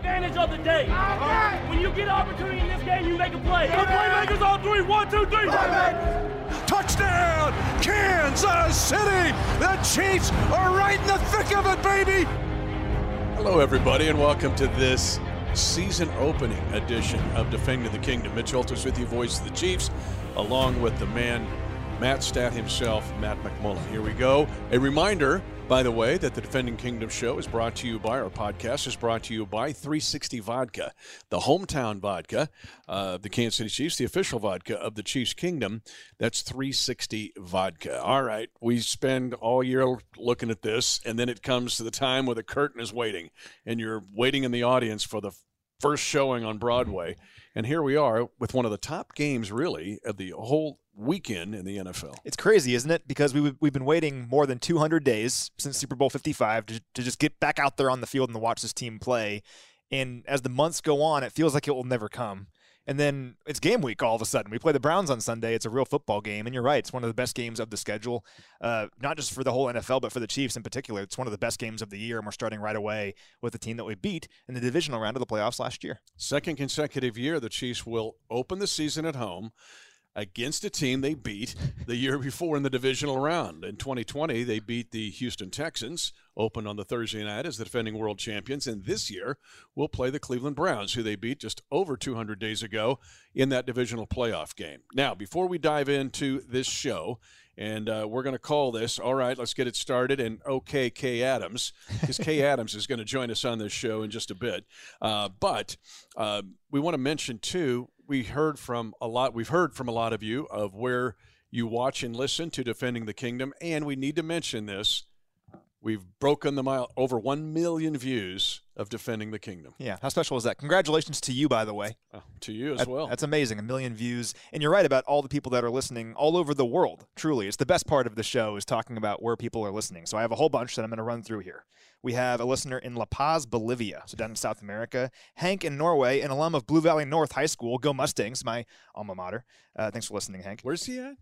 advantage of the day. When you get an opportunity in this game, you make a play. The playmakers on three. One, two, three. Touchdown, Kansas City! The Chiefs are right in the thick of it, baby! Hello, everybody, and welcome to this season opening edition of Defending the Kingdom. Mitch Holthus with you, voice of the Chiefs, along with the man, Matt Stat himself, Matt McMullen. Here we go. A reminder by the way, that the Defending Kingdom show is brought to you by our podcast is brought to you by 360 Vodka, the hometown vodka of the Kansas City Chiefs, the official vodka of the Chiefs Kingdom. That's 360 Vodka. All right, we spend all year looking at this, and then it comes to the time where the curtain is waiting, and you're waiting in the audience for the first showing on Broadway. And here we are with one of the top games, really, of the whole weekend in the NFL. It's crazy, isn't it? Because we, we've been waiting more than 200 days since Super Bowl 55 to, to just get back out there on the field and watch this team play. And as the months go on, it feels like it will never come. And then it's game week all of a sudden. We play the Browns on Sunday. It's a real football game. And you're right. It's one of the best games of the schedule, uh, not just for the whole NFL, but for the Chiefs in particular. It's one of the best games of the year. And we're starting right away with the team that we beat in the divisional round of the playoffs last year. Second consecutive year, the Chiefs will open the season at home against a team they beat the year before in the divisional round. In 2020, they beat the Houston Texans, opened on the Thursday night as the defending world champions. And this year, will play the Cleveland Browns, who they beat just over 200 days ago in that divisional playoff game. Now, before we dive into this show, and uh, we're going to call this, all right, let's get it started. And okay, Kay Adams, because Kay Adams is going to join us on this show in just a bit. Uh, but uh, we want to mention, too, we heard from a lot. We've heard from a lot of you of where you watch and listen to Defending the Kingdom, and we need to mention this. We've broken the mile over 1 million views of Defending the Kingdom. Yeah, how special is that? Congratulations to you, by the way. Oh, to you as that, well. That's amazing. A million views. And you're right about all the people that are listening all over the world. Truly, it's the best part of the show is talking about where people are listening. So I have a whole bunch that I'm going to run through here. We have a listener in La Paz, Bolivia, so down in South America. Hank in Norway, an alum of Blue Valley North High School. Go Mustangs, my alma mater. Uh, thanks for listening, Hank. Where's he at?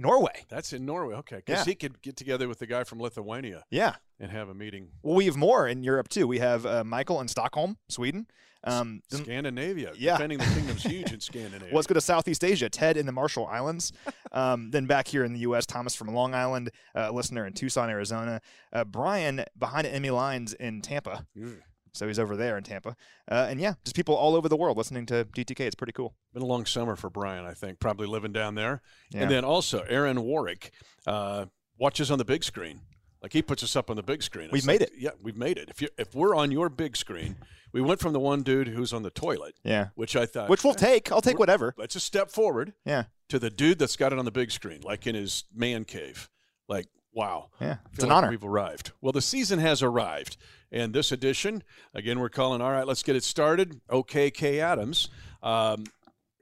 Norway. That's in Norway. Okay, because Yeah. he could get together with the guy from Lithuania Yeah. and have a meeting. Well, we have more in Europe too. We have uh, Michael in Stockholm, Sweden. Um, Scandinavia. Yeah. Defending the Kingdom's huge in Scandinavia. Well, let's go to Southeast Asia. Ted in the Marshall Islands. Um, then back here in the U.S., Thomas from Long Island, uh, listener in Tucson, Arizona. Uh, Brian behind enemy lines in Tampa. Ugh. So he's over there in Tampa. Uh, and yeah, just people all over the world listening to DTK. It's pretty cool. Been a long summer for Brian, I think, probably living down there. Yeah. And then also Aaron Warwick uh, watches on the big screen. Like he puts us up on the big screen. It's We've made like- it. Yeah, we've made it. If you if we're on your big screen, we went from the one dude who's on the toilet, Yeah. which I thought, Which we'll eh, take. I'll take whatever. Let's just step forward Yeah. to the dude that's got it on the big screen, like in his man cave. Like, wow. Yeah. It's an like honor. We've arrived. Well, the season has arrived. And this edition, again, we're calling, all right, let's get it started. Okay, Kay Adams. Um,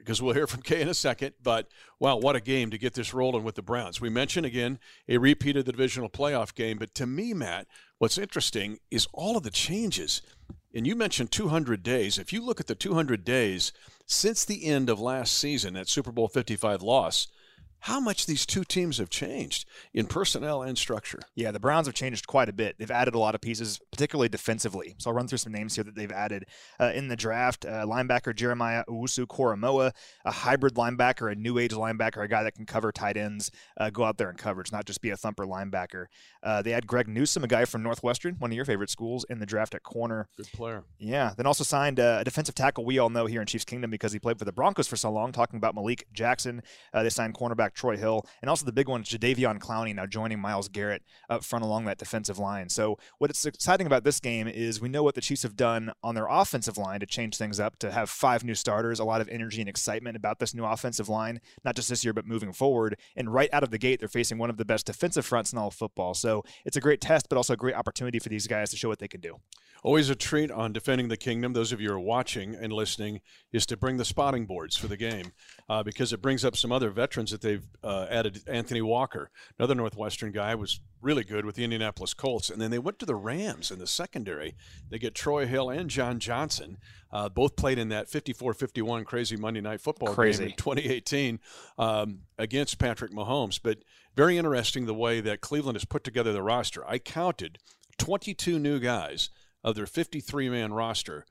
because we'll hear from Kay in a second. But wow, what a game to get this rolling with the Browns. We mentioned again a repeat of the divisional playoff game. But to me, Matt, what's interesting is all of the changes. And you mentioned 200 days. If you look at the 200 days since the end of last season, that Super Bowl 55 loss, how much these two teams have changed in personnel and structure. Yeah, the Browns have changed quite a bit. They've added a lot of pieces, particularly defensively. So I'll run through some names here that they've added uh, in the draft. Uh, linebacker Jeremiah Owusu Koramoah, a hybrid linebacker, a new age linebacker, a guy that can cover tight ends, uh, go out there in coverage, not just be a thumper linebacker. Uh, they had Greg Newsom, a guy from Northwestern, one of your favorite schools, in the draft at corner. Good player. Yeah, then also signed uh, a defensive tackle we all know here in Chiefs Kingdom because he played for the Broncos for so long. Talking about Malik Jackson, uh, they signed cornerback Troy Hill, and also the big one, Jadeveon Clowney, now joining Myles Garrett up front along that defensive line. So what's exciting about this game is we know what the Chiefs have done on their offensive line to change things up, to have five new starters, a lot of energy and excitement about this new offensive line, not just this year but moving forward. And right out of the gate, they're facing one of the best defensive fronts in all of football. So it's a great test, but also a great opportunity for these guys to show what they can do. Always a treat on Defending the Kingdom. Those of you who are watching and listening is to bring the spotting boards for the game uh, because it brings up some other veterans that they've uh, added. Anthony Walker, another Northwestern guy, was really good with the Indianapolis Colts. And then they went to the Rams in the secondary. They get Troy Hill and John Johnson. Uh, both played in that 54 51 crazy Monday Night Football Crazy. game in 2018 um, against Patrick Mahomes. But very interesting the way that Cleveland has put together the roster. I counted 22 new guys of their 53 man roster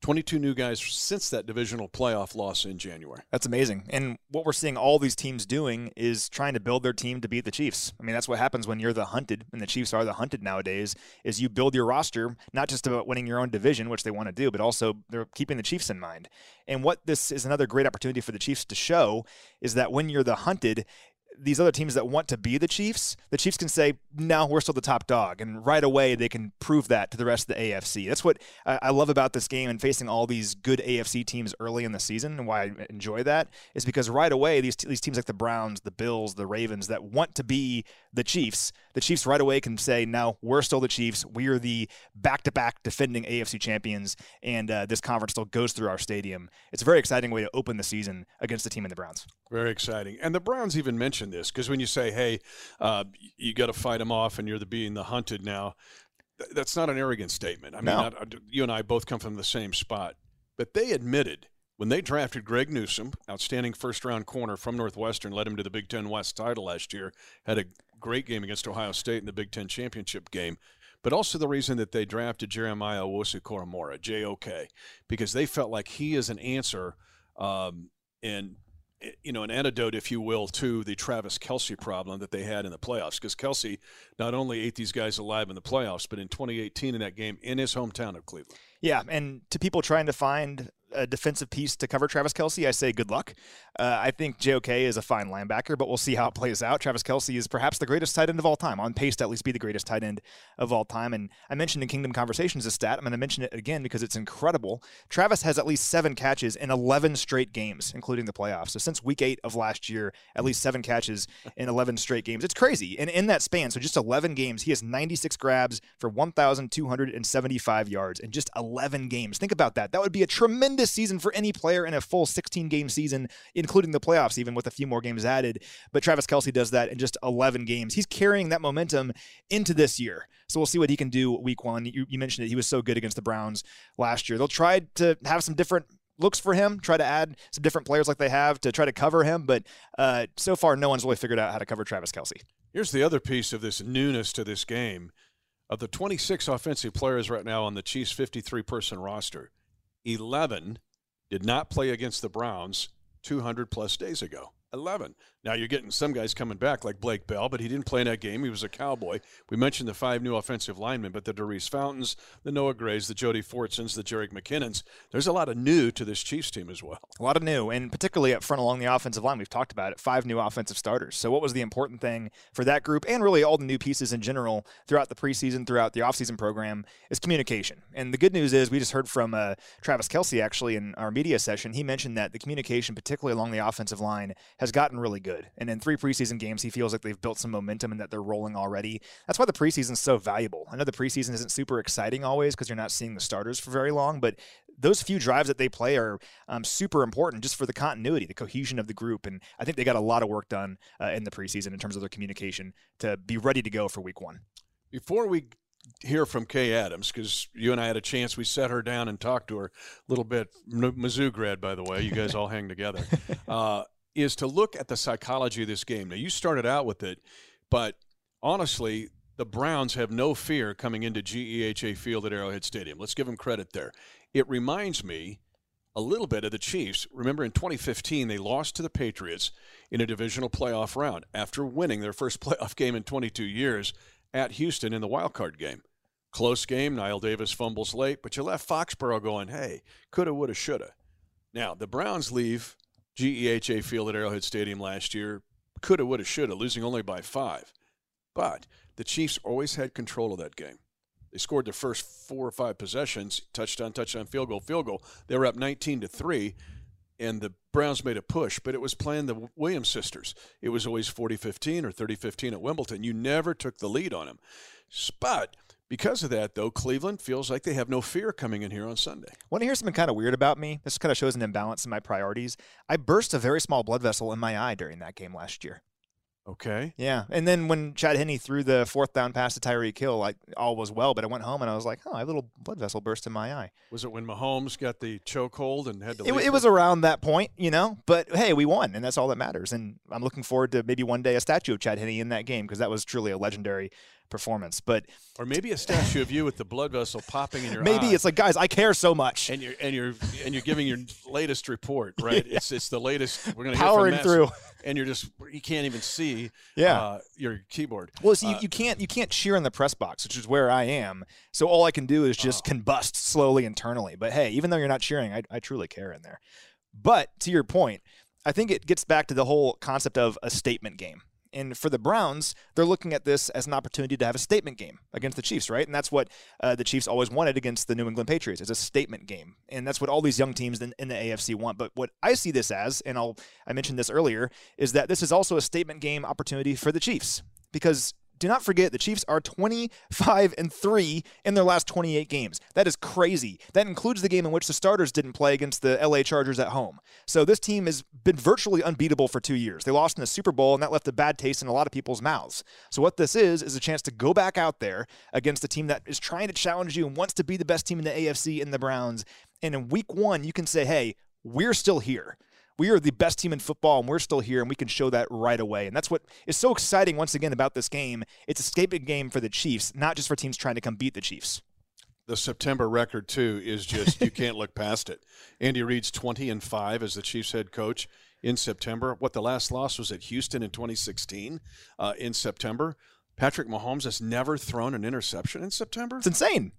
22 new guys since that divisional playoff loss in January. That's amazing. And what we're seeing all these teams doing is trying to build their team to beat the Chiefs. I mean, that's what happens when you're the hunted, and the Chiefs are the hunted nowadays, is you build your roster not just about winning your own division, which they want to do, but also they're keeping the Chiefs in mind. And what this is another great opportunity for the Chiefs to show is that when you're the hunted, these other teams that want to be the Chiefs, the Chiefs can say, "No, we're still the top dog," and right away they can prove that to the rest of the AFC. That's what I love about this game and facing all these good AFC teams early in the season, and why I enjoy that is because right away these these teams like the Browns, the Bills, the Ravens that want to be the Chiefs, the Chiefs right away can say, "No, we're still the Chiefs. We are the back-to-back defending AFC champions, and uh, this conference still goes through our stadium." It's a very exciting way to open the season against the team in the Browns. Very exciting, and the Browns even mentioned this because when you say, "Hey, uh, you got to fight them off," and you're the being the hunted now, th- that's not an arrogant statement. I mean, No. not, you and I both come from the same spot, but they admitted when they drafted Greg Newsom, outstanding first-round corner from Northwestern, led him to the Big Ten West title last year, had a great game against Ohio State in the Big Ten championship game. But also the reason that they drafted Jeremiah Owusu-Koramoah, J-O-K, because they felt like he is an answer um, and you know, an antidote, if you will, to the Travis Kelce problem that they had in the playoffs. Because Kelce not only ate these guys alive in the playoffs, but in 2018 in that game in his hometown of Cleveland. Yeah, and to people trying to find a defensive piece to cover Travis Kelce, I say good luck. Uh, I think JOK is a fine linebacker, but we'll see how it plays out. Travis Kelce is perhaps the greatest tight end of all time, on pace to at least be the greatest tight end of all time. And I mentioned in Kingdom Conversations a stat. I'm going to mention it again because it's incredible. Travis has at least seven catches in 11 straight games, including the playoffs. So since week eight of last year, at least seven catches in 11 straight games. It's crazy. And in that span, so just 11 games, he has 96 grabs for 1,275 yards in just 11 games. Think about that. That would be a tremendous season for any player in a full 16 game season, including the playoffs, even with a few more games added. But Travis Kelce does that in just 11 games. He's carrying that momentum into this year. So we'll see what he can do week one. You, you mentioned it. He was so good against the Browns last year. They'll try to have some different looks for him, try to add some different players like they have to try to cover him. But uh, so far, no one's really figured out how to cover Travis Kelce. Here's the other piece of this newness to this game. Of the 26 offensive players right now on the Chiefs' 53 person roster, 11 did not play against the Browns 200 plus days ago. 11. Now you're getting some guys coming back like Blake Bell, but he didn't play in that game. He was a Cowboy. We mentioned the five new offensive linemen, but the Daurice Fountains, the Noah Grays, the Jody Fortsons, the Jerick McKinnons. There's a lot of new to this Chiefs team as well. A lot of new, and particularly up front along the offensive line, we've talked about it. Five new offensive starters. So, what was the important thing for that group, and really all the new pieces in general throughout the preseason, throughout the offseason program, is communication. And the good news is, we just heard from uh, Travis Kelce actually in our media session. He mentioned that the communication, particularly along the offensive line, has gotten really good. And in three preseason games, he feels like they've built some momentum and that they're rolling already. That's why the preseason is so valuable. I know the preseason isn't super exciting always because you're not seeing the starters for very long, but those few drives that they play are um, super important just for the continuity, the cohesion of the group. And I think they got a lot of work done uh, in the preseason in terms of their communication to be ready to go for week one. Before we hear from Kay Adams, because you and I had a chance, we sat her down and talked to her a little bit. M- Mizzou grad, by the way. You guys all hang together. Uh, is to look at the psychology of this game. Now, you started out with it, but honestly, the Browns have no fear coming into GEHA Field at Arrowhead Stadium. Let's give them credit there. It reminds me a little bit of the Chiefs. Remember in 2015, they lost to the Patriots in a divisional playoff round after winning their first playoff game in 22 years at Houston in the wild card game. Close game. Knile Davis fumbles late, but you left Foxborough going, hey, coulda, woulda, shoulda. Now, the Browns leave GEHA Field at Arrowhead Stadium last year, coulda, woulda, shoulda, losing only by five. But the Chiefs always had control of that game. They scored their first four or five possessions, touchdown, touchdown, field goal, field goal. They were up 19 to 3, and the Browns made a push, but it was playing the Williams sisters. It was always 40 15 or 30 15 at Wimbledon. You never took the lead on them. But because of that, though, Cleveland feels like they have no fear coming in here on Sunday. Want to hear something kind of weird about me? This kind of shows an imbalance in my priorities. I burst a very small blood vessel in my eye during that game last year. Okay. Yeah, and then when Chad Henne threw the fourth down pass to Tyreek Hill, like all was well. But I went home and I was like, "Oh, I have a little blood vessel burst in my eye." Was it when Mahomes got the chokehold and had to? It, leave it was around that point, you know. But hey, we won, and that's all that matters. And I'm looking forward to maybe one day a statue of Chad Henne in that game because that was truly a legendary performance. But or maybe a statue of you with the blood vessel popping in your maybe eye. it's like, guys, I care so much. and you're and you're and you're giving your latest report, right? Yeah. It's it's the latest. We're gonna Powering hear from through. And you're just you can't even see Yeah. uh, your keyboard. Well, see, Uh, you, you can't you can't cheer in the press box, which is where I am. So all I can do is just Oh. combust slowly internally. But hey, even though you're not cheering, I, I truly care in there. But to your point, I think it gets back to the whole concept of a statement game. And for the Browns, they're looking at this as an opportunity to have a statement game against the Chiefs, right? And that's what uh, the Chiefs always wanted against the New England Patriots is a statement game, and that's what all these young teams in, in the AFC want. But what I see this as, and I'll I mentioned this earlier, is that this is also a statement game opportunity for the Chiefs because do not forget the Chiefs are 25 and 3 in their last 28 games. That is crazy. That includes the game in which the starters didn't play against the LA Chargers at home. So this team has been virtually unbeatable for 2 years. They lost in the Super Bowl and that left a bad taste in a lot of people's mouths. So what this is is a chance to go back out there against a team that is trying to challenge you and wants to be the best team in the AFC in the Browns. And in week 1 you can say, "Hey, we're still here." We are the best team in football and we're still here and we can show that right away. And that's what is so exciting once again about this game. It's a statement game for the Chiefs, not just for teams trying to come beat the Chiefs. the September record too is just you can't look past it. Andy Reid's 20 and 5 as the Chiefs head coach in September. What the last loss was at Houston in 2016 uh, in September. Patrick Mahomes has never thrown an interception in September. It's insane.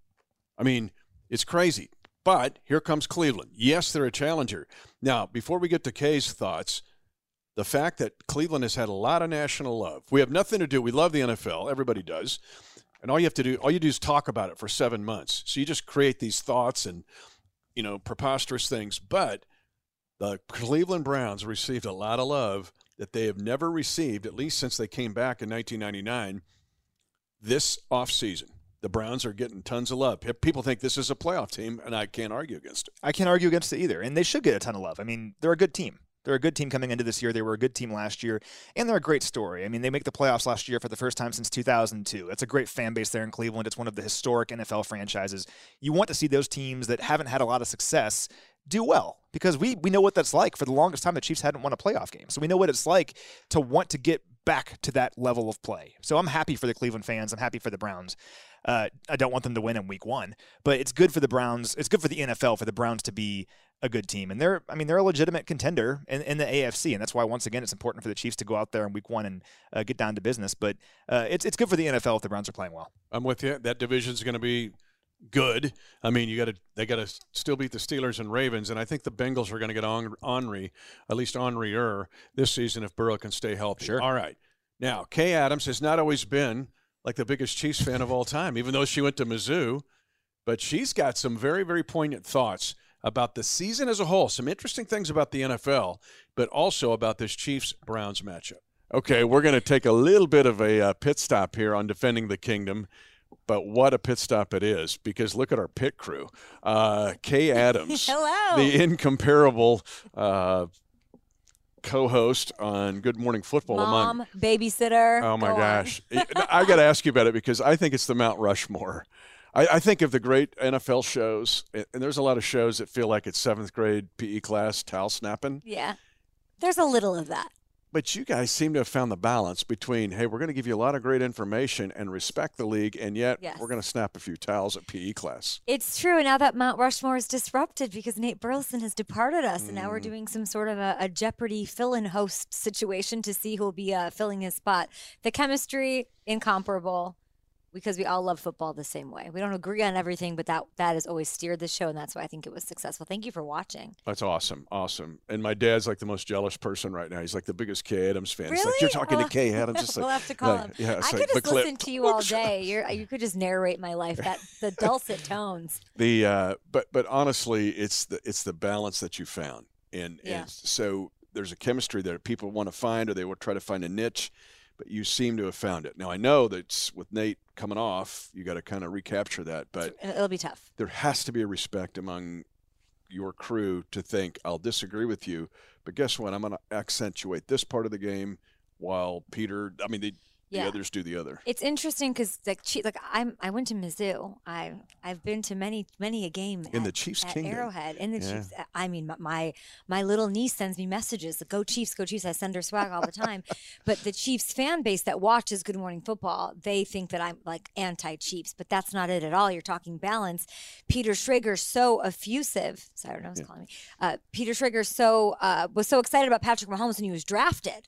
I mean, it's crazy. But here comes Cleveland. Yes, they're a challenger. Now, before we get to Kay's thoughts, the fact that Cleveland has had a lot of national love. We have nothing to do. We love the NFL. Everybody does. And all you have to do, all you do is talk about it for seven months. So you just create these thoughts and, you know, preposterous things. But the Cleveland Browns received a lot of love that they have never received, at least since they came back in 1999, this offseason. The Browns are getting tons of love. People think this is a playoff team, and I can't argue against it. I can't argue against it either. And they should get a ton of love. I mean, they're a good team. They're a good team coming into this year. They were a good team last year, and they're a great story. I mean, they make the playoffs last year for the first time since 2002. That's a great fan base there in Cleveland. It's one of the historic NFL franchises. You want to see those teams that haven't had a lot of success do well because we we know what that's like. For the longest time, the Chiefs hadn't won a playoff game, so we know what it's like to want to get back to that level of play. So I'm happy for the Cleveland fans. I'm happy for the Browns. Uh, I don't want them to win in Week One, but it's good for the Browns. It's good for the NFL for the Browns to be a good team, and they're I mean they're a legitimate contender in, in the AFC, and that's why once again it's important for the Chiefs to go out there in Week One and uh, get down to business. But uh, it's it's good for the NFL if the Browns are playing well. I'm with you. That division's going to be good. I mean, you got to they got to still beat the Steelers and Ravens, and I think the Bengals are going to get on Henry, at least Henry er this season if Burrow can stay healthy. Sure. All right. Now, Kay Adams has not always been like the biggest Chiefs fan of all time, even though she went to Mizzou, but she's got some very very poignant thoughts about the season as a whole. Some interesting things about the NFL, but also about this Chiefs Browns matchup. Okay, we're going to take a little bit of a uh, pit stop here on defending the kingdom but what a pit stop it is because look at our pit crew. Uh, Kay Adams, Hello. the incomparable uh, co-host on Good Morning Football. Mom, among babysitter. oh my Go gosh, I got to ask you about it because I think it's the Mount Rushmore. I, I think of the great NFL shows, and there's a lot of shows that feel like it's seventh grade PE class towel snapping. Yeah. There's a little of that. But you guys seem to have found the balance between, hey, we're going to give you a lot of great information and respect the league, and yet Yes. we're going to snap a few towels at PE class. It's true. And now that Mount Rushmore is disrupted because Nate Burleson has departed us, and now we're Mm. doing some sort of a, a Jeopardy fill-in host situation to see who'll be uh, filling his spot. The chemistry incomparable because we all love football the same way. We don't agree on everything, but that that has always steered the show, and that's why I think it was successful. Thank you for watching. That's awesome, awesome. And my dad's like the most jealous person right now. He's like the biggest Kay Adams fan. It's like you're talking Oh. to Kay Adams. We'll like, have to call like, him. Yeah, I like could just clip. listen to you all day. You're, you could just narrate my life. That the dulcet tones. The uh, but but honestly, it's the it's the balance that you found, and, Yeah. and so there's a chemistry that people want to find, or they will try to find a niche, but you seem to have found it. Now I know that with Nate coming off, you got to kind of recapture that, but It'll be tough. there has to be a respect among your crew to think I'll disagree with you, but guess what? I'm going to accentuate this part of the game while Peter. I mean, they Yeah. the others do the other. It's interesting because like che- like I'm I went to Mizzou. I I've been to many many a game In at, the Chiefs' at kingdom. Arrowhead in the Yeah. Chiefs. I mean my- my little niece sends me messages. The Go Chiefs, go Chiefs. I send her swag all the time. but the Chiefs fan base that watches Good Morning Football, they think that I'm like anti Chiefs, but that's not it at all. You're talking balance. Peter Schrager so effusive. Sorry, I don't know who's calling me. Uh, Peter Schrager so uh, was so excited about Patrick Mahomes when he was drafted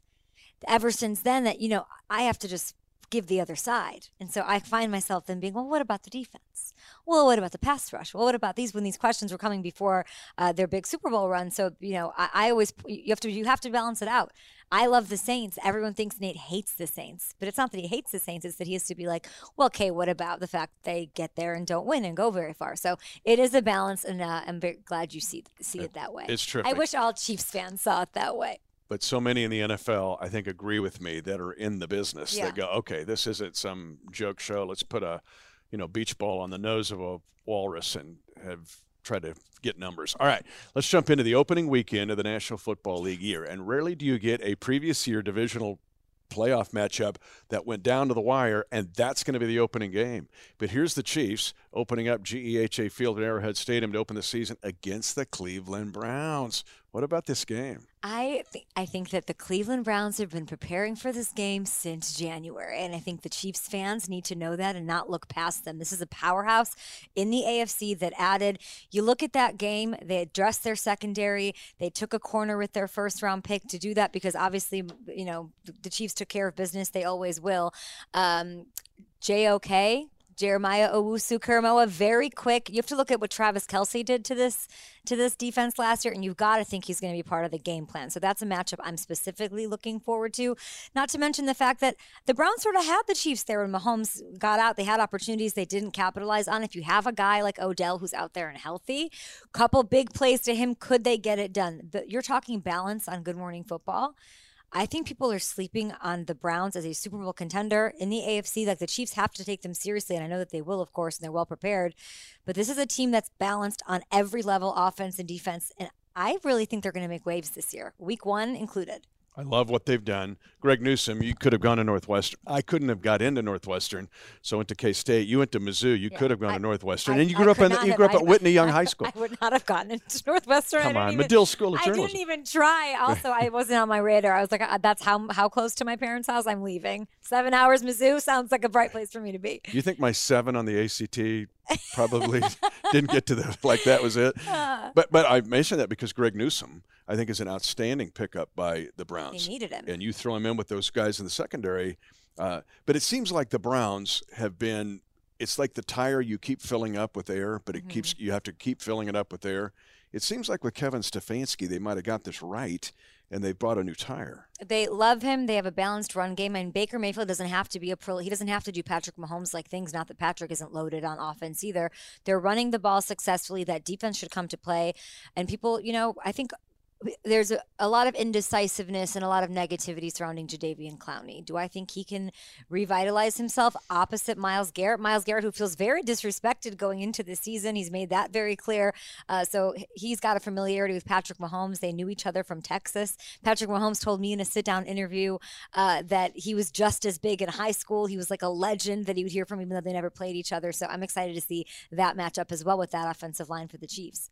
ever since then that you know I have to just give the other side, and so I find myself then being, well, what about the defense? Well, what about the pass rush? Well, what about these when these questions were coming before uh, their big Super Bowl run? So you know, I, I always you have to you have to balance it out. I love the Saints. Everyone thinks Nate hates the Saints, but it's not that he hates the Saints. It's that he has to be like, well, okay, what about the fact they get there and don't win and go very far? So it is a balance, and uh, I'm very glad you see see it that way. It's true. I wish all Chiefs fans saw it that way. But so many in the NFL, I think, agree with me that are in the business. Yeah. They go, okay, this isn't some joke show. Let's put a, you know, beach ball on the nose of a walrus and have tried to get numbers. All right, let's jump into the opening weekend of the National Football League year. And rarely do you get a previous year divisional playoff matchup that went down to the wire, and that's going to be the opening game. But here's the Chiefs opening up GEHA Field at Arrowhead Stadium to open the season against the Cleveland Browns. What about this game? I th- I think that the Cleveland Browns have been preparing for this game since January, and I think the Chiefs fans need to know that and not look past them. This is a powerhouse in the AFC that added. You look at that game; they addressed their secondary. They took a corner with their first round pick to do that because obviously, you know, the Chiefs took care of business. They always will. Um, JOK. Jeremiah Owusu Koramoah, very quick. You have to look at what Travis Kelce did to this to this defense last year, and you've got to think he's going to be part of the game plan. So that's a matchup I'm specifically looking forward to. Not to mention the fact that the Browns sort of had the Chiefs there when Mahomes got out. They had opportunities they didn't capitalize on. If you have a guy like Odell who's out there and healthy, couple big plays to him, could they get it done? But you're talking balance on Good Morning Football. I think people are sleeping on the Browns as a Super Bowl contender in the AFC. Like the Chiefs have to take them seriously, and I know that they will, of course, and they're well prepared. But this is a team that's balanced on every level, offense and defense, and I really think they're going to make waves this year, Week One included. I love what they've done. Greg Newsom, you could have gone to Northwestern. I couldn't have got into Northwestern, so I went to K State. You went to Mizzou. You Yeah, could have gone I- to Northwestern, I- and you I grew up could in you grew up at Whitney Young High School. I would not have gotten into Northwestern. Come on, even, Medill School of Journalism. I didn't even try. Also, I wasn't on my radar. I was like, uh, that's how how close to my parents' house I'm leaving. Seven hours, Mizzou sounds like a bright place for me to be. You think my seven on the ACT probably didn't get to the like that was it? But but I mentioned that because Greg Newsom, I think, is an outstanding pickup by the Browns. They needed him. and you throw him in with those guys in the secondary. Uh, but it seems like the Browns have been. It's like the tire you keep filling up with air, but it keeps you have to keep filling it up with air. It seems like with Kevin Stefanski, they might have got this right, and they bought a new tire. They love him. They have a balanced run game, and Baker Mayfield doesn't have to be a pro. He doesn't have to do Patrick Mahomes like things. Not that Patrick isn't loaded on offense either. They're running the ball successfully. That defense should come to play, and people, you know, I think there's a, a lot of indecisiveness and a lot of negativity surrounding Jadeveon Clowney. Do I think he can revitalize himself opposite Myles Garrett? Myles Garrett, who feels very disrespected going into the season, he's made that very clear. Uh, so he's got a familiarity with Patrick Mahomes. They knew each other from Texas. Patrick Mahomes told me in a sit-down interview uh, that he was just as big in high school. He was like a legend that he would hear from, even though they never played each other. So I'm excited to see that matchup as well with that offensive line for the Chiefs.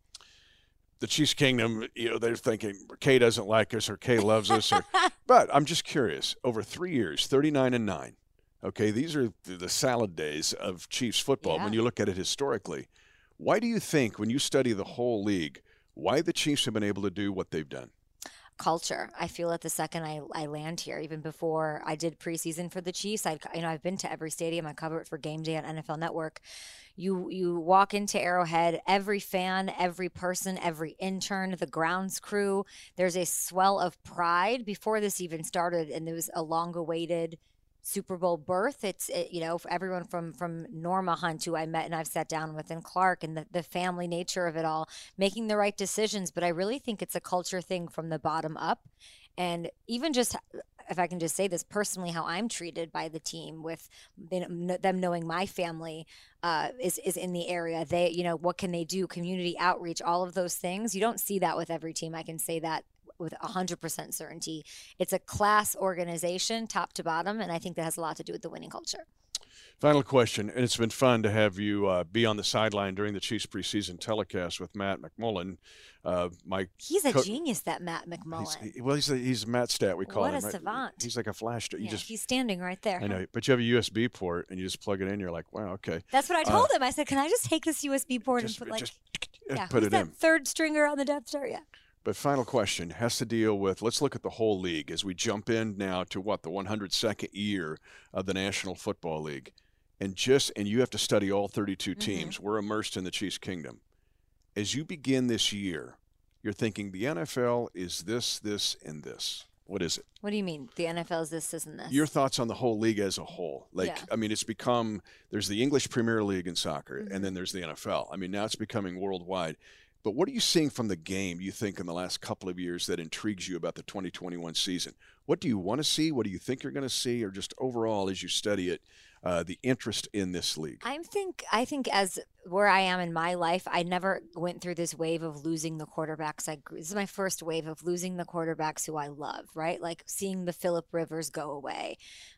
The Chiefs Kingdom, you know, they're thinking Kay doesn't like us or Kay loves us. Or, but I'm just curious. Over three years, 39 and nine. Okay, these are the the salad days of Chiefs football. When you look at it historically, why do you think, when you study the whole league, why the Chiefs have been able to do what they've done? Culture. I feel it the second I, I land here. Even before I did preseason for the Chiefs, I you know I've been to every stadium. I cover it for Game Day on NFL Network. You you walk into Arrowhead, every fan, every person, every intern, the grounds crew. There's a swell of pride before this even started, and there was a long awaited. Super Bowl berth. It's it, you know everyone from from Norma Hunt, who I met and I've sat down with, and Clark, and the, the family nature of it all, making the right decisions. But I really think it's a culture thing from the bottom up, and even just if I can just say this personally, how I'm treated by the team with them knowing my family uh, is is in the area. They you know what can they do? Community outreach, all of those things. You don't see that with every team. I can say that with 100% certainty. It's a class organization, top to bottom, and I think that has a lot to do with the winning culture. Final question, and it's been fun to have you uh, be on the sideline during the Chiefs preseason telecast with Matt McMullen. Uh, my he's a co- genius, that Matt McMullen. He's, he, well, he's a, he's Matt Stat. We call what him. a right? savant! He's like a flash. You yeah, just he's standing right there. I know, but you have a USB port and you just plug it in. You're like, wow, okay. That's what I told him. I said, "Can I just take this USB port Just, and put like, just yeah, put who's it that in. third stringer on the depth chart? Yeah." But final question has to deal with let's look at the whole league as we jump in now to what the 102nd year of the National Football League. And just and you have to study all 32 Mm-hmm. teams. We're immersed in the Chiefs kingdom. As you begin this year, you're thinking the NFL is this this and this. What is it? What do you mean? The NFL is this, this, and this. Your thoughts on the whole league as a whole? Like, Yeah. I mean, it's become there's the English Premier League in soccer, Mhm. and then there's the NFL. I mean, now it's becoming worldwide. But what are you seeing from the game? You think in the last couple of years that intrigues you about the 2021 season? What do you want to see? What do you think you're going to see, or just overall as you study it, uh, the interest in this league? I think I think as where I am in my life, I never went through this wave of losing the quarterbacks. I. This is my first wave of losing the quarterbacks who I love. Right, like seeing the Philip Rivers go away.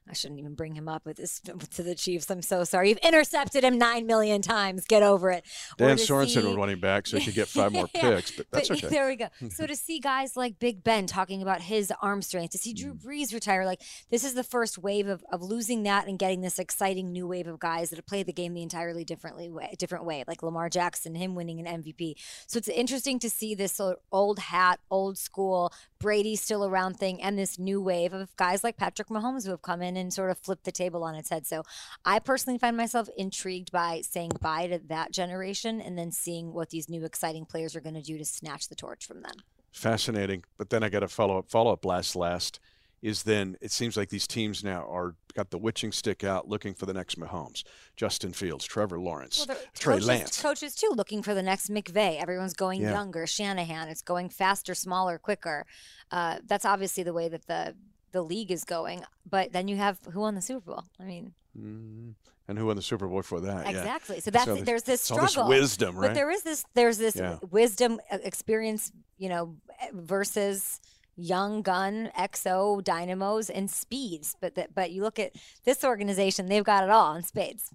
I shouldn't even bring him up with this to the Chiefs. I'm so sorry. You've intercepted him nine million times. Get over it. Dan Sorensen see- was running back, so he could get five more Yeah, picks, but that's but okay. There we go. So to see guys like Big Ben talking about his arm strength, to see Mm. Drew Brees retire, like this is the first wave of, of losing that and getting this exciting new wave of guys that have played the game the entirely differently way, different way, like Lamar Jackson, him winning an MVP. So it's interesting to see this old hat, old school, Brady still around thing, and this new wave of guys like Patrick Mahomes who have come in and sort of flipped the table on its head. So I personally find myself intrigued by saying bye to that generation and then seeing what these new exciting players are going to do to snatch the torch from them. Fascinating. But then I got a follow up. Follow up last last is then it seems like these teams now are got the witching stick out looking for the next Mahomes, Justin Fields, Trevor Lawrence, Well, Trey coaches, Lance. coaches too looking for the next McVay. Everyone's going Yeah. younger. Shanahan, it's going faster, smaller, quicker. Uh, that's obviously the way that the the league is going. But then you have who won the Super Bowl? I mean, Mm, and who won the Super Bowl for that? Yeah. exactly. So that's So there's this all this struggle. wisdom, right? But there is this there's this Yeah. wisdom experience, you know, versus young gun XO dynamos and speeds. But that but you look at this organization, they've got it all in spades.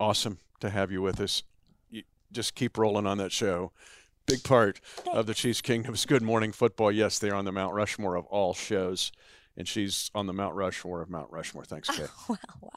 awesome to have you with us. You just keep rolling on that show. Big part of the Chiefs Kingdom's Good Morning Football. Yes, they're on the Mount Rushmore of all shows, and she's on the Mount Rushmore of Mount Rushmore. Thanks, Kay. wow, wow.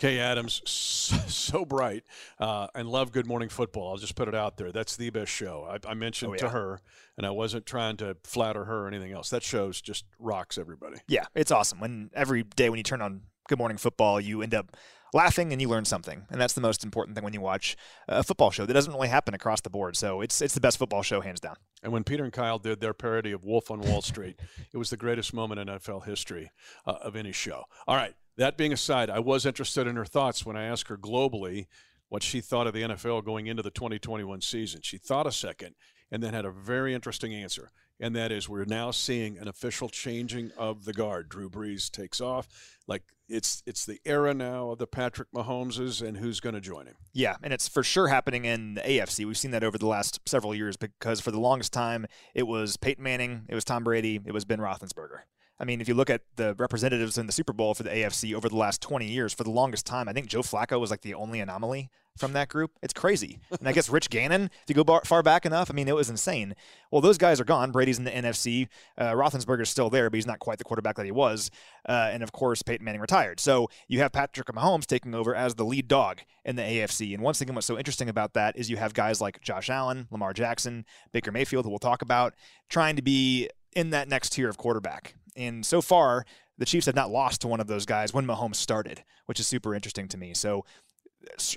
Kay Adams, so, bright, uh, and love Good Morning Football. I'll just put it out there. That's the best show. I, I mentioned Oh, to her, and I wasn't trying to flatter her or anything else. That show's just rocks everybody. Yeah, it's awesome. When every day when you turn on Good Morning Football, you end up laughing and you learn something, and that's the most important thing when you watch a football show. That doesn't really happen across the board, so it's it's the best football show hands down. And when Peter and Kyle did their parody of Wolf on Wall Street, it was the greatest moment in NFL history uh, of any show. All right. That being aside, I was interested in her thoughts when I asked her globally what she thought of the NFL going into the 2021 season. She thought a second and then had a very interesting answer. And that is, we're now seeing an official changing of the guard. Drew Brees takes off. Like it's it's the era now of the Patrick Mahomeses and who's going to join him. Yeah, and it's for sure happening in the AFC. We've seen that over the last several years because for the longest time it was Peyton Manning, it was Tom Brady, it was Ben Roethlisberger. I mean, if you look at the representatives in the Super Bowl for the AFC over the last 20 years, for the longest time, I think Joe Flacco was like the only anomaly from that group. It's crazy. And I guess Rich Gannon, if you go bar- far back enough, I mean, it was insane. Well, those guys are gone. Brady's in the NFC. Uh, Roethlisberger's still there, but he's not quite the quarterback that he was. Uh, and of course, Peyton Manning retired. So you have Patrick Mahomes taking over as the lead dog in the AFC. And once again, what's so interesting about that is you have guys like Josh Allen, Lamar Jackson, Baker Mayfield, who we'll talk about, trying to be in that next tier of quarterback. And so far, the Chiefs have not lost to one of those guys when Mahomes started, which is super interesting to me. So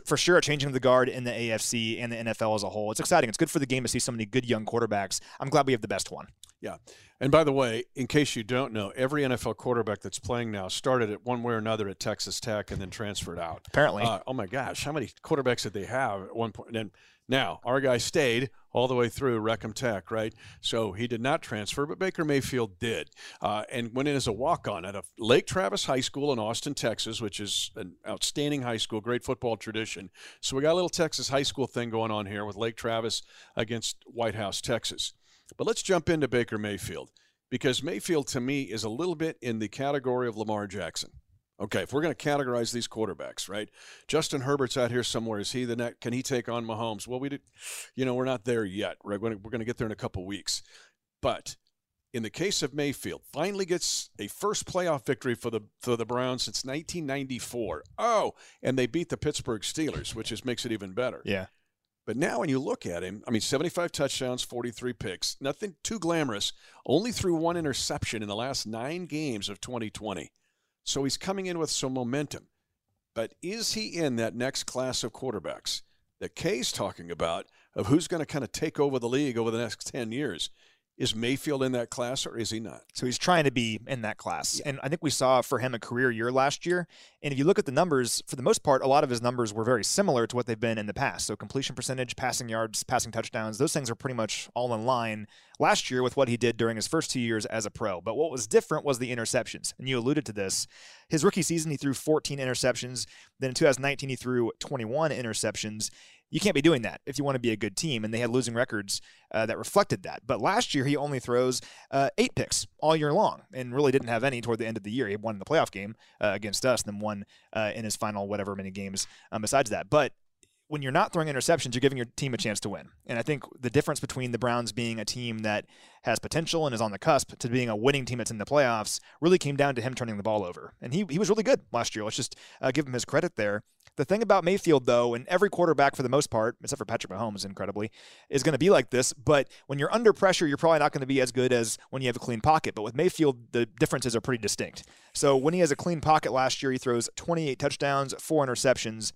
for sure, a changing of the guard in the AFC and the NFL as a whole. It's exciting. It's good for the game to see so many good young quarterbacks. I'm glad we have the best one. Yeah. And by the way, in case you don't know, every NFL quarterback that's playing now started at one way or another at Texas Tech and then transferred out. Apparently. Uh, oh my gosh, how many quarterbacks did they have at one point? And now our guy stayed all the way through Wreck 'Em Tech, right? So he did not transfer, but Baker Mayfield did, uh, and went in as a walk-on at a Lake Travis High School in Austin, Texas, which is an outstanding high school, great football tradition. So we got a little Texas high school thing going on here with Lake Travis against White House, Texas. But let's jump into Baker Mayfield. because Mayfield to me is a little bit in the category of Lamar Jackson. Okay, if we're going to categorize these quarterbacks, right? Justin Herbert's out here somewhere. Is he the next? Can he take on Mahomes? Well, we did, you know, we're not there yet. To, we're going to get there in a couple weeks. But in the case of Mayfield, finally gets a first playoff victory for the for the Browns since 1994. Oh, and they beat the Pittsburgh Steelers, which just makes it even better. Yeah. But now when you look at him, I mean, 75 touchdowns, 43 picks, nothing too glamorous, only threw one interception in the last nine games of 2020. So he's coming in with some momentum. But is he in that next class of quarterbacks that Kay's talking about of who's going to kind of take over the league over the next 10 years? Is Mayfield in that class or is he not? So he's trying to be in that class. Yeah. And I think we saw for him a career year last year. And if you look at the numbers, for the most part, a lot of his numbers were very similar to what they've been in the past. So completion percentage, passing yards, passing touchdowns, those things are pretty much all in line last year with what he did during his first two years as a pro. But what was different was the interceptions. And you alluded to this. His rookie season, he threw 14 interceptions. Then in 2019, he threw 21 interceptions you can't be doing that if you want to be a good team. And they had losing records uh, that reflected that. But last year, he only throws uh, eight picks all year long and really didn't have any toward the end of the year. He won the playoff game uh, against us and then won uh, in his final whatever many games um, besides that. But when you're not throwing interceptions, you're giving your team a chance to win. And I think the difference between the Browns being a team that has potential and is on the cusp to being a winning team that's in the playoffs really came down to him turning the ball over. And he, he was really good last year. Let's just uh, give him his credit there. The thing about Mayfield, though, and every quarterback for the most part, except for Patrick Mahomes, incredibly, is going to be like this. But when you're under pressure, you're probably not going to be as good as when you have a clean pocket. But with Mayfield, the differences are pretty distinct. So when he has a clean pocket last year, he throws 28 touchdowns, four interceptions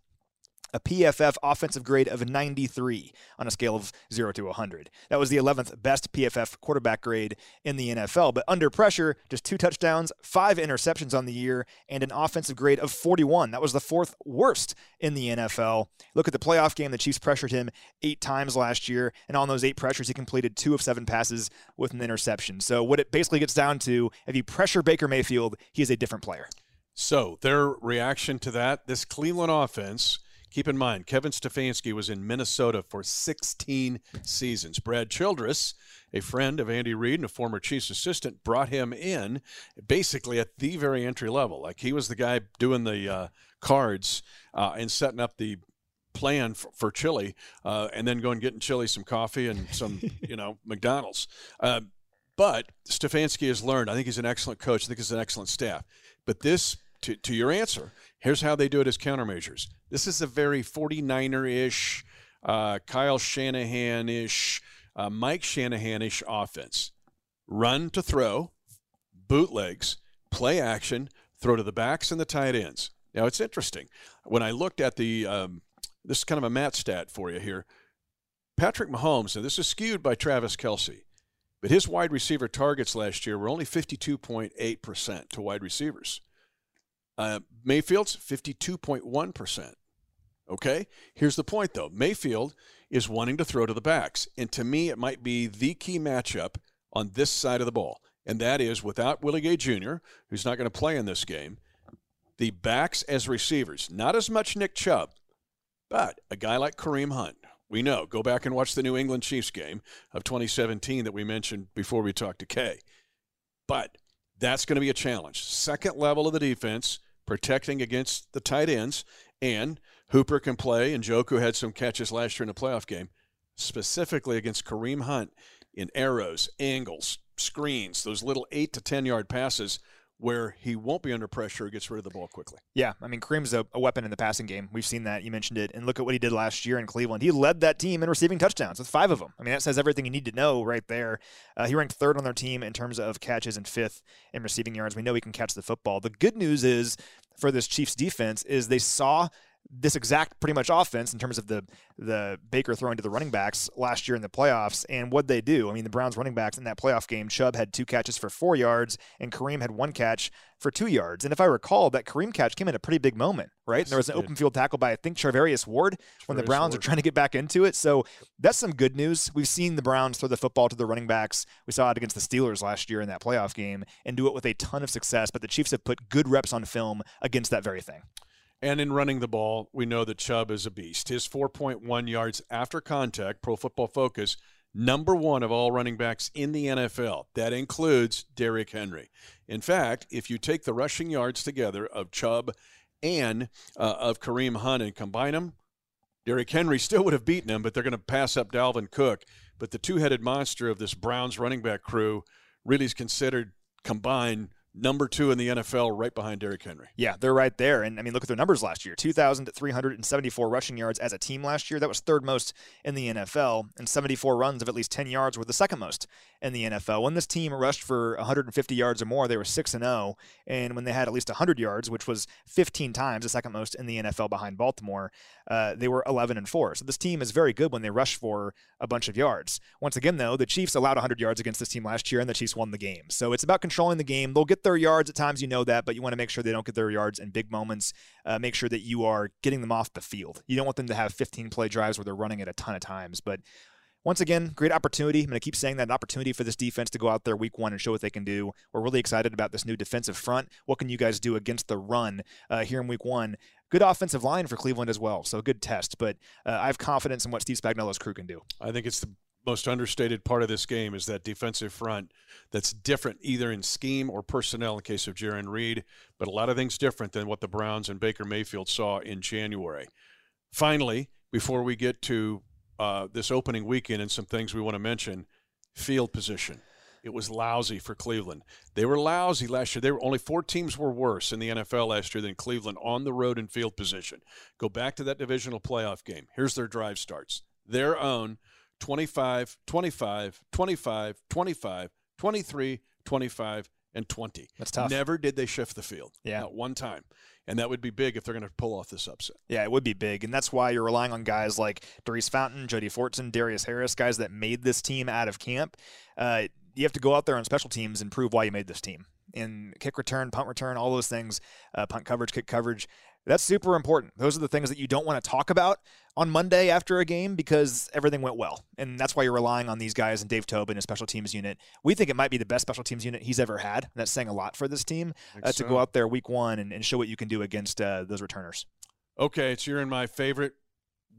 a PFF offensive grade of 93 on a scale of 0 to 100. That was the 11th best PFF quarterback grade in the NFL, but under pressure, just two touchdowns, five interceptions on the year, and an offensive grade of 41. That was the fourth worst in the NFL. Look at the playoff game. The Chiefs pressured him eight times last year, and on those eight pressures, he completed two of seven passes with an interception. So, what it basically gets down to if you pressure Baker Mayfield, he is a different player. So, their reaction to that, this Cleveland offense Keep in mind, Kevin Stefanski was in Minnesota for 16 seasons. Brad Childress, a friend of Andy Reid and a former Chiefs assistant, brought him in basically at the very entry level. Like he was the guy doing the uh, cards uh, and setting up the plan for, for Chili, uh, and then going getting Chili some coffee and some, you know, McDonald's. Uh, but Stefanski has learned. I think he's an excellent coach. I think he's an excellent staff. But this, to, to your answer, here's how they do it as countermeasures. This is a very 49er ish, uh, Kyle Shanahan ish, uh, Mike Shanahan ish offense. Run to throw, bootlegs, play action, throw to the backs and the tight ends. Now it's interesting. When I looked at the, um, this is kind of a Matt Stat for you here. Patrick Mahomes, and this is skewed by Travis Kelce, but his wide receiver targets last year were only 52.8% to wide receivers. Uh, Mayfield's 52.1%. Okay? Here's the point, though Mayfield is wanting to throw to the backs. And to me, it might be the key matchup on this side of the ball. And that is without Willie Gay Jr., who's not going to play in this game, the backs as receivers. Not as much Nick Chubb, but a guy like Kareem Hunt. We know. Go back and watch the New England Chiefs game of 2017 that we mentioned before we talked to Kay. But that's going to be a challenge. Second level of the defense protecting against the tight ends, and Hooper can play, and Njoku had some catches last year in the playoff game, specifically against Kareem Hunt in arrows, angles, screens, those little eight to 10 yard passes where he won't be under pressure, gets rid of the ball quickly. Yeah, I mean, Kareem's a, a, weapon in the passing game. We've seen that. You mentioned it. And look at what he did last year in Cleveland. He led that team in receiving touchdowns with five of them. I mean, that says everything you need to know right there. Uh, he ranked third on their team in terms of catches and fifth in receiving yards. We know he can catch the football. The good news is for this Chiefs defense is they saw this exact pretty much offense in terms of the the Baker throwing to the running backs last year in the playoffs. And what they do, I mean, the Browns running backs in that playoff game, Chubb had two catches for four yards, and Kareem had one catch for two yards. And if I recall, that Kareem catch came in a pretty big moment, right? And there was an open field tackle by I think Charvarius Ward when the Browns Ward. are trying to get back into it. So that's some good news. We've seen the Browns throw the football to the running backs. We saw it against the Steelers last year in that playoff game and do it with a ton of success. But the Chiefs have put good reps on film against that very thing. And in running the ball, we know that Chubb is a beast. His 4.1 yards after contact, Pro Football Focus, number one of all running backs in the NFL. That includes Derrick Henry. In fact, if you take the rushing yards together of Chubb and uh, of Kareem Hunt and combine them, Derrick Henry still would have beaten him, but they're going to pass up Dalvin Cook. But the two headed monster of this Browns running back crew really is considered combined number two in the NFL, right behind Derrick Henry. Yeah, they're right there. And I mean, look at their numbers last year 2,374 rushing yards as a team last year. That was third most in the NFL. And 74 runs of at least 10 yards were the second most in the NFL. When this team rushed for 150 yards or more, they were 6 and 0. And when they had at least 100 yards, which was 15 times the second most in the NFL behind Baltimore, uh, they were 11 and 4. So this team is very good when they rush for a bunch of yards. Once again, though, the Chiefs allowed 100 yards against this team last year, and the Chiefs won the game. So it's about controlling the game. They'll get their yards at times, you know that, but you want to make sure they don't get their yards in big moments. Uh, make sure that you are getting them off the field. You don't want them to have 15 play drives where they're running it a ton of times, but once again, great opportunity. I'm going to keep saying that an opportunity for this defense to go out there week one and show what they can do. We're really excited about this new defensive front. What can you guys do against the run uh, here in week one? Good offensive line for Cleveland as well, so good test. But uh, I have confidence in what Steve Spagnuolo's crew can do. I think it's the most understated part of this game is that defensive front that's different either in scheme or personnel in case of Jarran Reed, but a lot of things different than what the Browns and Baker Mayfield saw in January. Finally, before we get to uh, this opening weekend and some things we want to mention. Field position. It was lousy for Cleveland. They were lousy last year. They were only four teams were worse in the NFL last year than Cleveland on the road in field position. Go back to that divisional playoff game. Here's their drive starts. Their own 25, 25, 25, 25, 23, 25, and 20. That's tough. Never did they shift the field. Yeah. Not one time and that would be big if they're going to pull off this upset. Yeah, it would be big, and that's why you're relying on guys like Daurice Fountain, Jody Fortson, Darius Harris, guys that made this team out of camp. Uh, you have to go out there on special teams and prove why you made this team. In kick return, punt return, all those things, uh, punt coverage, kick coverage. That's super important. Those are the things that you don't want to talk about on Monday after a game because everything went well. And that's why you're relying on these guys and Dave Tobin, a special teams unit. We think it might be the best special teams unit he's ever had. that's saying a lot for this team uh, to so. go out there week one and, and, show what you can do against uh, those returners. Okay, it's you're in my favorite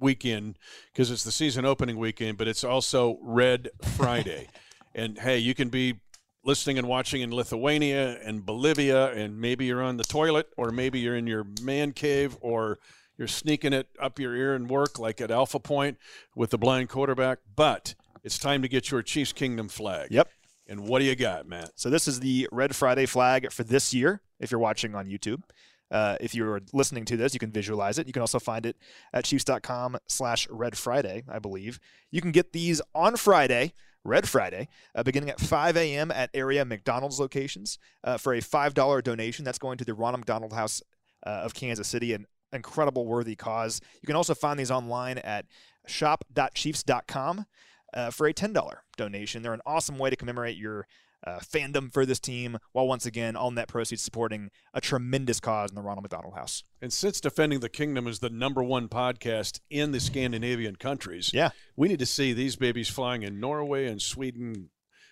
weekend because it's the season opening weekend, but it's also Red Friday. and hey, you can be listening and watching in Lithuania and Bolivia, and maybe you're on the toilet, or maybe you're in your man cave, or you're sneaking it up your ear and work like at Alpha Point with the blind quarterback. But it's time to get your Chiefs Kingdom flag. Yep. And what do you got, Matt? So this is the Red Friday flag for this year. If you're watching on YouTube. Uh, if you're listening to this, you can visualize it. You can also find it at Chiefs.com slash Red Friday, I believe. You can get these on Friday Red Friday, uh, beginning at 5 a.m. at area McDonald's locations uh, for a $5 donation. That's going to the Ronald McDonald House uh, of Kansas City, an incredible, worthy cause. You can also find these online at shop.chiefs.com uh, for a $10 donation. They're an awesome way to commemorate your uh, fandom for this team, while once again, all net proceeds supporting a tremendous cause in the Ronald McDonald House. And since Defending the Kingdom is the number one podcast in the Scandinavian countries, yeah, we need to see these babies flying in Norway and Sweden,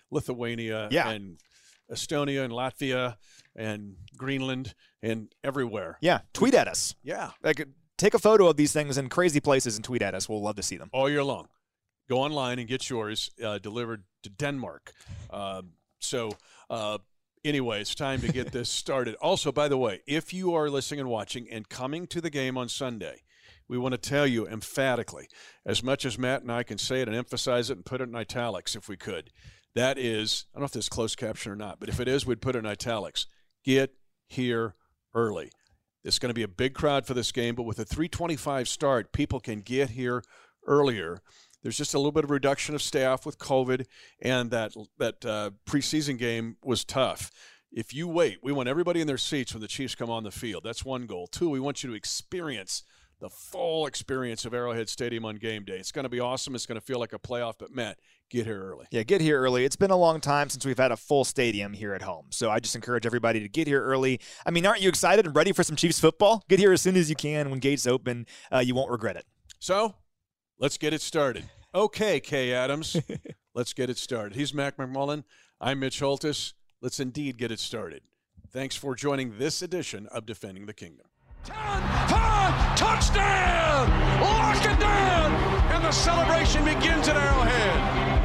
Lithuania, yeah. and Estonia and Latvia and Greenland and everywhere. Yeah, tweet at us. Yeah, like take a photo of these things in crazy places and tweet at us. We'll love to see them all year long. Go online and get yours uh, delivered to Denmark. Uh, so, uh, anyway, it's time to get this started. Also, by the way, if you are listening and watching and coming to the game on Sunday, we want to tell you emphatically, as much as Matt and I can say it and emphasize it and put it in italics if we could, that is, I don't know if this is closed caption or not, but if it is, we'd put it in italics. Get here early. It's going to be a big crowd for this game, but with a 325 start, people can get here earlier there's just a little bit of reduction of staff with COVID, and that that uh, preseason game was tough. If you wait, we want everybody in their seats when the Chiefs come on the field. That's one goal. Two, we want you to experience the full experience of Arrowhead Stadium on game day. It's going to be awesome. It's going to feel like a playoff. But Matt, get here early. Yeah, get here early. It's been a long time since we've had a full stadium here at home. So I just encourage everybody to get here early. I mean, aren't you excited and ready for some Chiefs football? Get here as soon as you can. When gates open, uh, you won't regret it. So let's get it started. Okay, Kay Adams, let's get it started. He's Matt McMullen. I'm Mitch Holthus. Let's indeed get it started. Thanks for joining this edition of Defending the Kingdom. 10, 5, touchdown! Lock it down! And the celebration begins at Arrowhead.